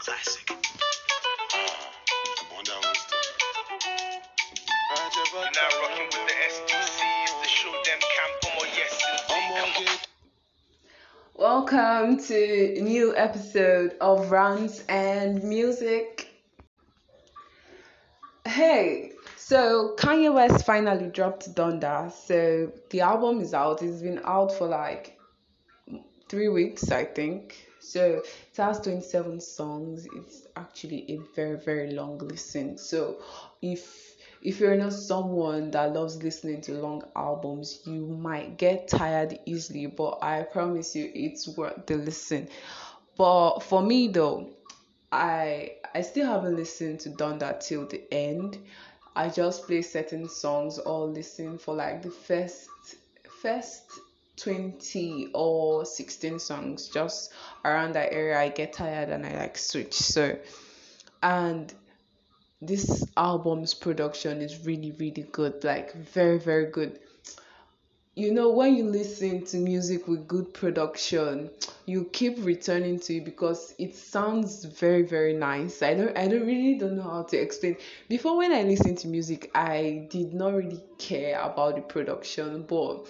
Classic. You're now rocking with the STCs, the show them camp or yes indeed. Come on. Welcome to a new episode of Rants and Music. Hey, so Kanye West finally dropped Donda. So the album is out. It's been out for like three weeks, I think. So it has 27 songs. It's actually a very, very long listen. So if if you're not someone that loves listening to long albums, you might get tired easily, but I promise you it's worth the listen. But for me though, I I still haven't listened to Donda till the end. I just play certain songs or listen for like the first first 20 or 16 songs just around that area. I get tired and I like switch. So and this album's production is really really good like very very good. You know when you listen to music with good production you keep returning to it because it sounds very very nice. I don't i don't really don't know how to explain. Before when i listen to music i did not really care about the production but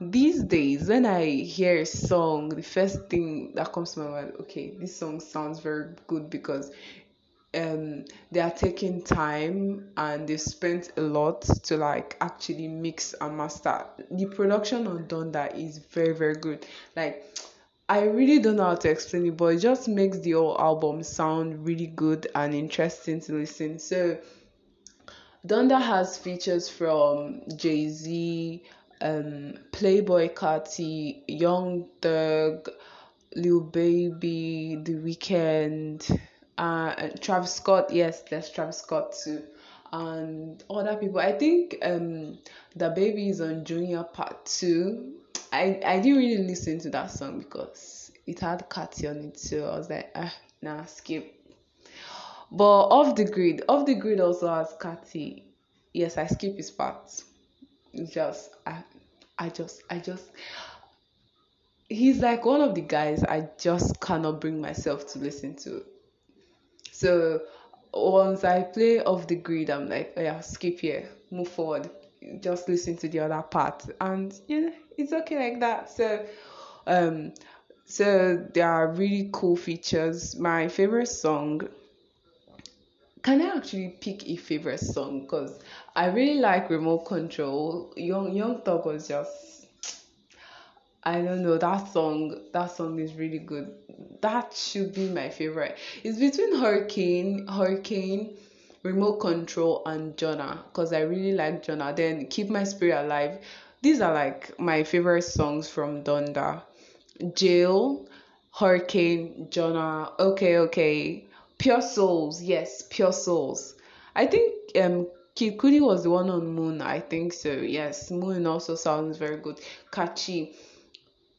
these days when i hear a song the first thing that comes to my mind okay this song sounds very good because um they are taking time and they spent a lot to like actually mix and master. The production on donda is very very good. Like i really don't know how to explain it but it just makes the whole album sound really good and interesting to listen. So donda has features from jay-z um playboi carti young thug lil baby the Weeknd uh Travis Scott, yes, there's Travis Scott too, and other people. I think um the baby is on Junya Part Two. I I didn't really listen to that song because it had Carti on it, so I was like, ah, nah, skip. But off the grid, off the grid also has Carti. Yes, I skip his part. Just I, I just I just he's like one of the guys I just cannot bring myself to listen to so once I play off the grid, I'm like, oh yeah, skip here, move forward, just listen to the other part, and you know, it's okay like that. So, um, so there are really cool features. My favorite song. Can I actually pick a favorite song? Because I really like Remote Control. Young Young Thug was just I don't know that song. That song is really good. That should be my favorite. It's between Hurricane, Hurricane, Remote Control, and Jonah. Cause I really like Jonah. Then Keep My Spirit Alive. These are like my favorite songs from Donda. Jail, Hurricane, Jonah. Okay, okay. Pure Souls. Yes, Pure Souls. I think um Kid was the one on Moon. I think so. Yes, Moon also sounds very good. Catchy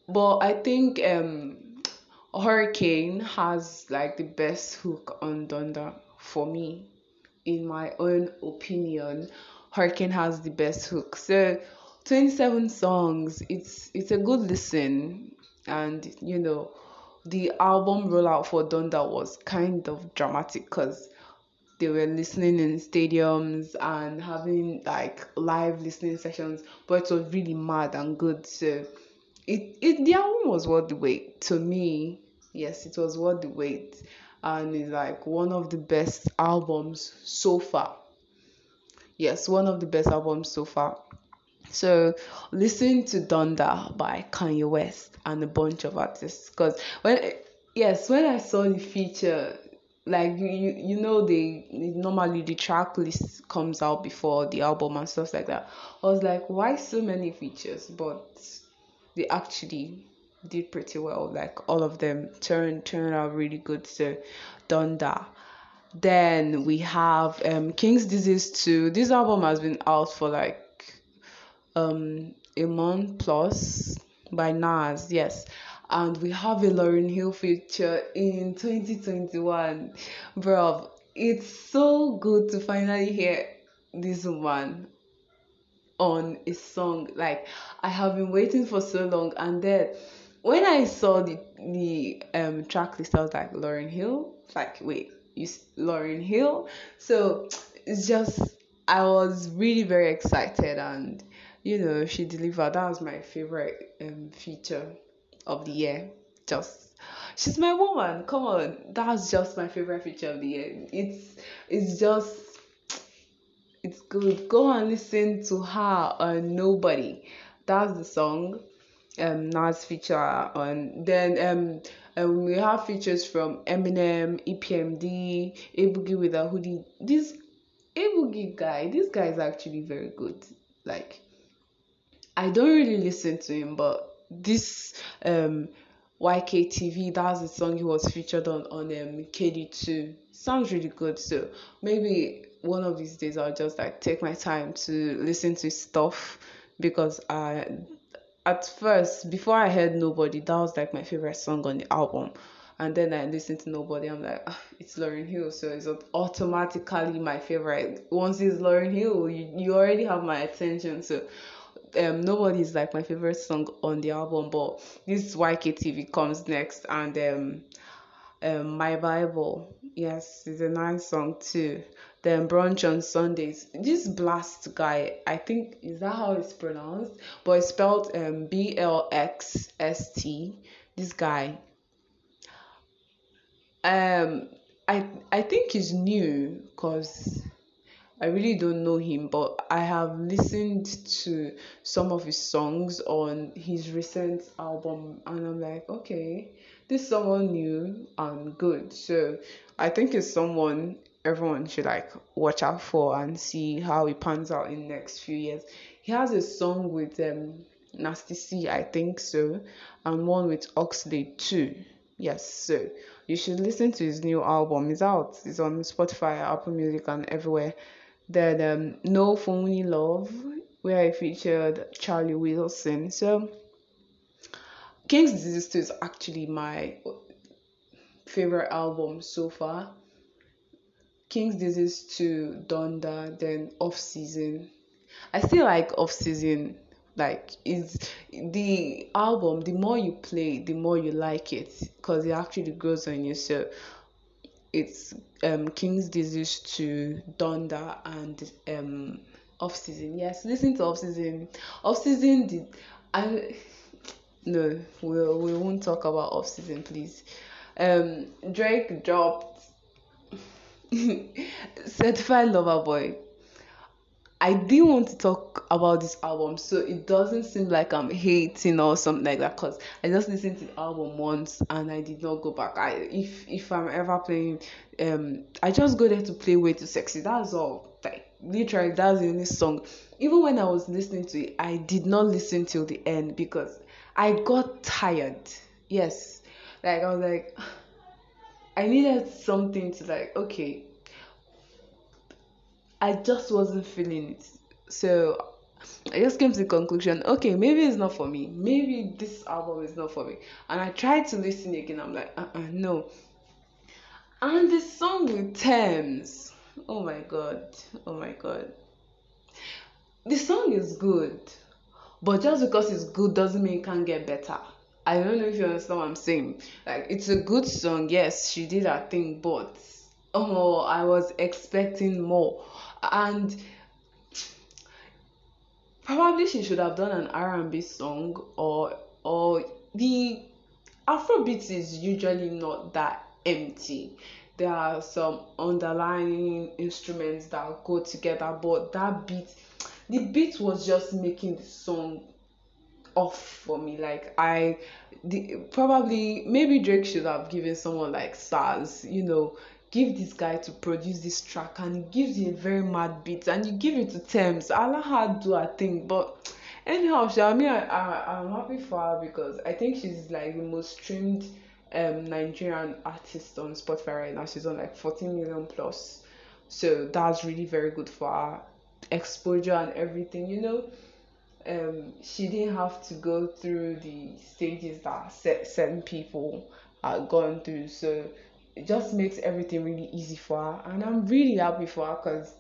but I think um Hurricane has like the best hook on Donda for me, in my own opinion. Hurricane has the best hook. So 27 songs, it's it's a good listen and you know the album rollout for Donda was kind of dramatic because they were listening in stadiums and having like live listening sessions, but it was really mad and good. So it it the album was worth the wait to me yes it was worth the wait and it's like one of the best albums so far yes one of the best albums so far so listen to Donda by Kanye West and a bunch of artists because when yes when I saw the feature like you, you you know they normally the track list comes out before the album and stuff like that I was like why so many features but they actually did pretty well. Like all of them turned turned out really good. So Donda. Then we have um King's Disease 2. This album has been out for like um a month plus by Nas, yes. And we have a Lauryn Hill feature in 2021. Bro, it's so good to finally hear this one on a song like i have been waiting for so long and then when I saw the the um track list, I was like Lauryn Hill. Like, wait, you Lauryn Hill? So it's just I was really very excited, and you know she delivered. That was my favorite um feature of the year. Just she's my woman. Come on, that's just my favorite feature of the year. It's it's just it's good. Go and listen to her on Nobody. That's the song. Um, Nas feature on. Then um, um, we have features from Eminem, EPMD, Boogie with a Hoodie. This Boogie guy, this guy is actually very good. Like, I don't really listen to him, but this um YKTV, that's the song he was featured on on um KD2. Sounds really good. So maybe one of these days I'll just like take my time to listen to stuff because I at first before I heard Nobody, that was like my favorite song on the album. And then I listened to Nobody, I'm like, ah, it's Lauryn Hill, so it's automatically my favorite. Once it's Lauryn Hill, you, you already have my attention. So um Nobody is like my favorite song on the album, but this YKTV comes next and um um My Bible. Yes, it's a nice song too then brunch on Sundays. This blast guy, I think is that how it's pronounced, but it's spelled um B L X S T. This guy. Um, I I think he's new because I really don't know him, but I have listened to some of his songs on his recent album, and I'm like, okay, this is someone new and good. So I think it's someone everyone should like watch out for and see how he pans out in next few years. He has a song with um Nasty C, I think so, and one with Oxley too. Yes, so you should listen to his new album. It's out. It's on Spotify, Apple Music, and everywhere. Then um, No Phony Love, where I featured Charlie Wilson. So King's Disease 2 is actually my favorite album so far. King's Disease 2, Donda, then Off Season. I still like Off Season. Like is the album. The more you play, the more you like it because it actually grows on you. So it's um King's Disease to Donda, and um Off Season. Yes, listen to Off Season. Off Season did I no, we we won't talk about Off Season, please. Um, Drake dropped Certified Lover Boy. I didn't want to talk about this album, so it doesn't seem like I'm hating or something like that. Cause I just listened to the album once and I did not go back. I if if I'm ever playing, um, I just go there to play Way Too Sexy. That's all. Like literally, that's the only song. Even when I was listening to it, I did not listen till the end because I got tired. Yes, like I was like. I needed something to like, okay, I just wasn't feeling it. So I just came to the conclusion, okay, maybe it's not for me. Maybe this album is not for me. And I tried to listen again. I'm like, uh uh no. And the song with Tems. oh my god, oh my god. The song is good, but just because it's good doesn't mean it can't get better. I don't know if you understand what I'm saying. Like it's a good song, yes, she did her thing, but oh, I was expecting more, and probably she should have done an R&B song or or the Afrobeat is usually not that empty. There are some underlying instruments that go together, but that beat, the beat was just making the song off for me. Like I the, probably maybe Drake should have given someone like Sarz, you know, give this guy to produce this track and he gives you a very mad beat and you give it to let her do her thing, but anyhow, she, I mean, I, I, I'm happy for her because I think she's like the most streamed um Nigerian artist on Spotify right now. She's on like 14 million plus, so that's really very good for her exposure and everything, you know um, she didn't have to go through the stages that certain people are gone through. So it just makes everything really easy for her, and I'm really happy for her because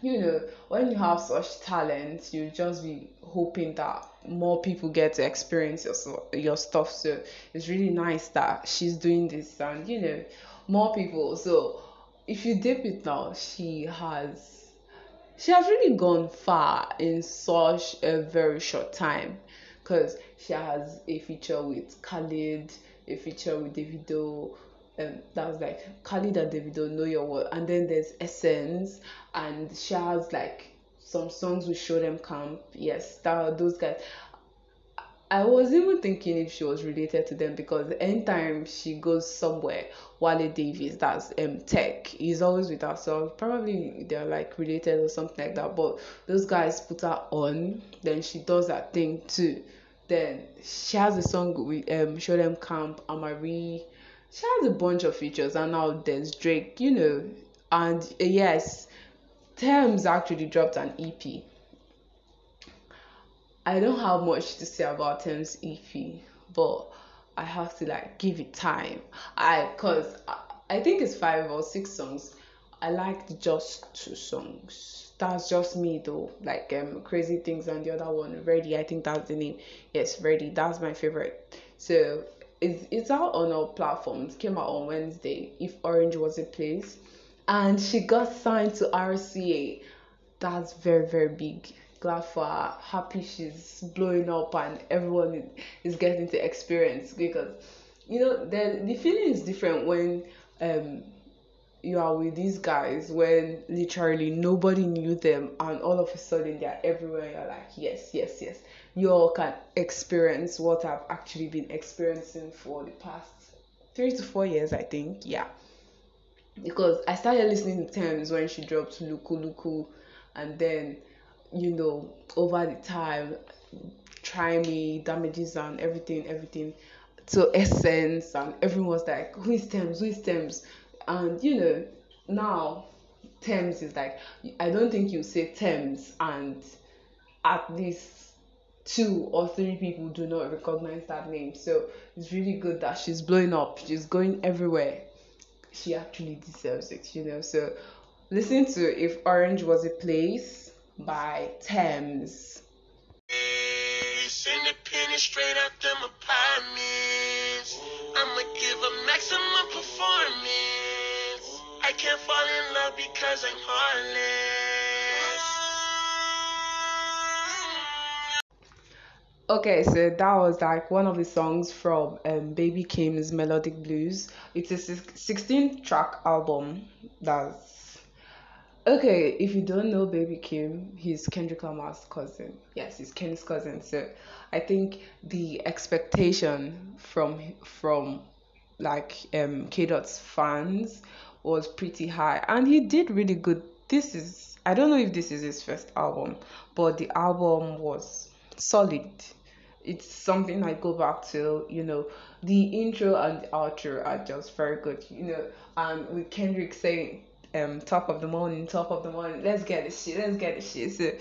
you know, when you have such talent, you just be hoping that more people get to experience your your stuff. So it's really nice that she's doing this, and you know, more people. So if you dip it now, she has she has really gone far in such a very short time because she has a feature with Khalid, a feature with Davido. Um, that was like Khalid and Davido know your word, and then there's Essence, and she has like some songs with Show Them Camp. Yes, that those guys. I was even thinking if she was related to them because anytime she goes somewhere, Wale Davis, that's um Tec, he's always with her. So probably they're like related or something like that. But those guys put her on, then she does that thing too. Then she has a song with um Show Them Camp, Amari. She has a bunch of features, and now there's Drake, you know. And uh, yes, Tems actually dropped an EP. I don't have much to say about Tems EP, but I have to like give it time. I cause I, I think it's five or six songs. I liked just two songs. That's just me though. Like um crazy things and the other one, Ready. I think that's the name. Yes, Ready. That's my favorite. So it's it's out on all platforms. Came out on Wednesday. If Orange was a place, and she got signed to RCA. That's very very big. Glad for her. Happy she's blowing up and everyone is getting to experience because you know the the feeling is different when um you are with these guys when literally nobody knew them and all of a sudden they're everywhere you're like yes yes yes you all can experience what i've actually been experiencing for the past three to four years i think yeah. Because i started listening to Tems when she dropped luku luku and then you know over the time try me damages and everything everything to essence and everyone's like who is Tems who is Tems and you know now Tems is like I don't think you say Tems and at least two or three people do not recognize that name. So it's really good that she's blowing up. She's going everywhere. She actually deserves it, you know. So listen to If Orange Was a Place by Tems. I'ma give a maximum performance. I can't fall in love because I'm heartless. Okay, so that was like one of the songs from um, Baby Keem's Melodic Blues. It's a 16 track album. That's okay. If you don't know Baby Kim, he's Kendrick Lamar's cousin. Yes, he's Ken's cousin. So I think the expectation from from like um K Dot's fans was pretty high, and he did really good. This is I don't know if this is his first album, but the album was solid it's something I go back to, you know, the intro and the outro are just very good, you know, and with Kendrick saying, um, top of the morning, top of the morning, let's get this shit, let's get this shit. So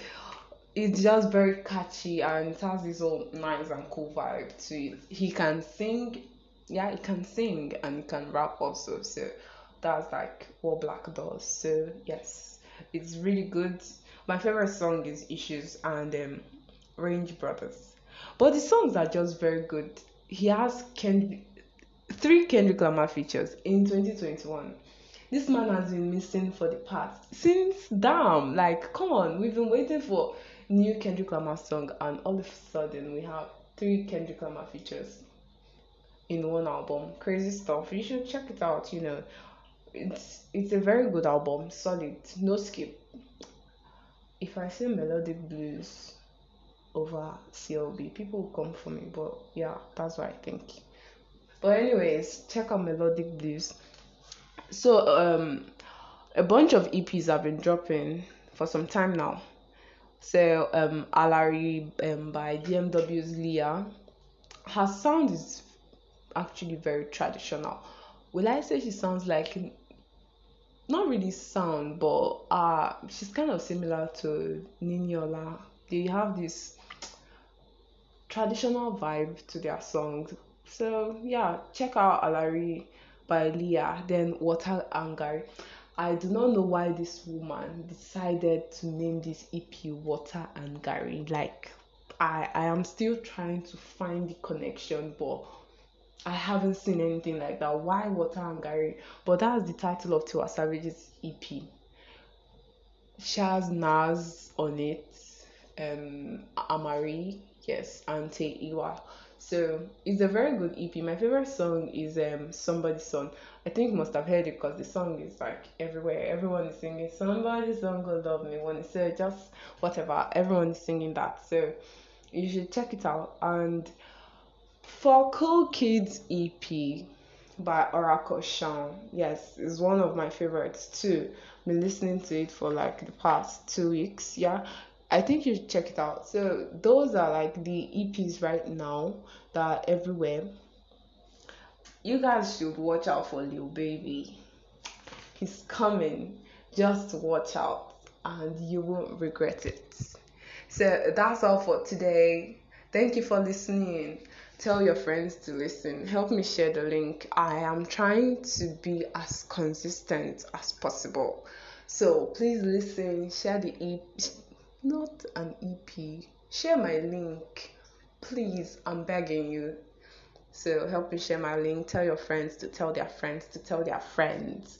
it's just very catchy and it has this whole nice and cool vibe to it. He can sing, yeah, he can sing and he can rap also. So that's like what Black does. So yes, it's really good. My favorite song is Issues and um, Range Brothers. But the songs are just very good. He has three Kendrick Lamar features in 2021. This man has been missing for the past since damn. Like, come on, we've been waiting for new Kendrick Lamar song, and all of a sudden we have three Kendrick Lamar features in one album. Crazy stuff. You should check it out. You know, it's it's a very good album, solid, no skip. If I say melodic blues, over CLB. People will come for me, but yeah, that's what I think. But anyways, check out Melodic Blues. So um, a bunch of EPs have been dropping for some time now. So um, Alari um, by DMW's Liya, her sound is actually very traditional. Will I say she sounds like not really sound, but uh she's kind of similar to Niniola. They have this traditional vibe to their songs. So yeah, check out Alari by Liya, then Water Anger. I do not know why this woman decided to name this EP Water and Garri. Like, I, I am still trying to find the connection, but I haven't seen anything like that. Why Water and Garri? But that's the title of Tiwa Savage's EP. Shaz Nas on it, um, Amaarae, yes, Tay Iwar. So it's a very good EP. My favorite song is um Somebody's Song. I think must have heard it because the song is like everywhere. Everyone is singing somebody's song gonna love me when it's so just whatever. Everyone is singing that. So you should check it out. And for Cool Kids EP by Oracle Sean, yes, it's one of my favorites too. Been listening to it for like the past two weeks. Yeah, I think you should check it out. So those are like the EPs right now that are everywhere. You guys should watch out for Lil Baby. He's coming. Just watch out and you won't regret it. So that's all for today. Thank you for listening. Tell your friends to listen. Help me share the link. I am trying to be as consistent as possible. So please listen, share the EP not an EP. Share my link. Please, I'm begging you. So help me share my link. Tell your friends to tell their friends to tell their friends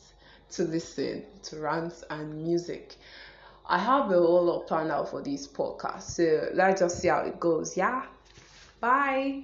to listen to rants and music. I have a whole lot planned out for this podcast. So let's just see how it goes. Yeah. Bye.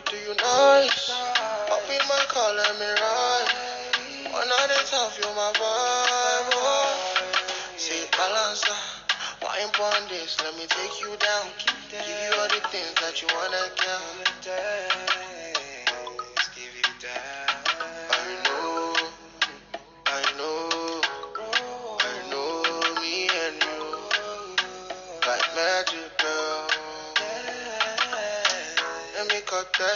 To you nice. Up in my car, let me ride. One of the time, feel my vibe. Oh, say balance. Ah. Wine on this, let me take you down. Give you all the things that you wanna get. podcast.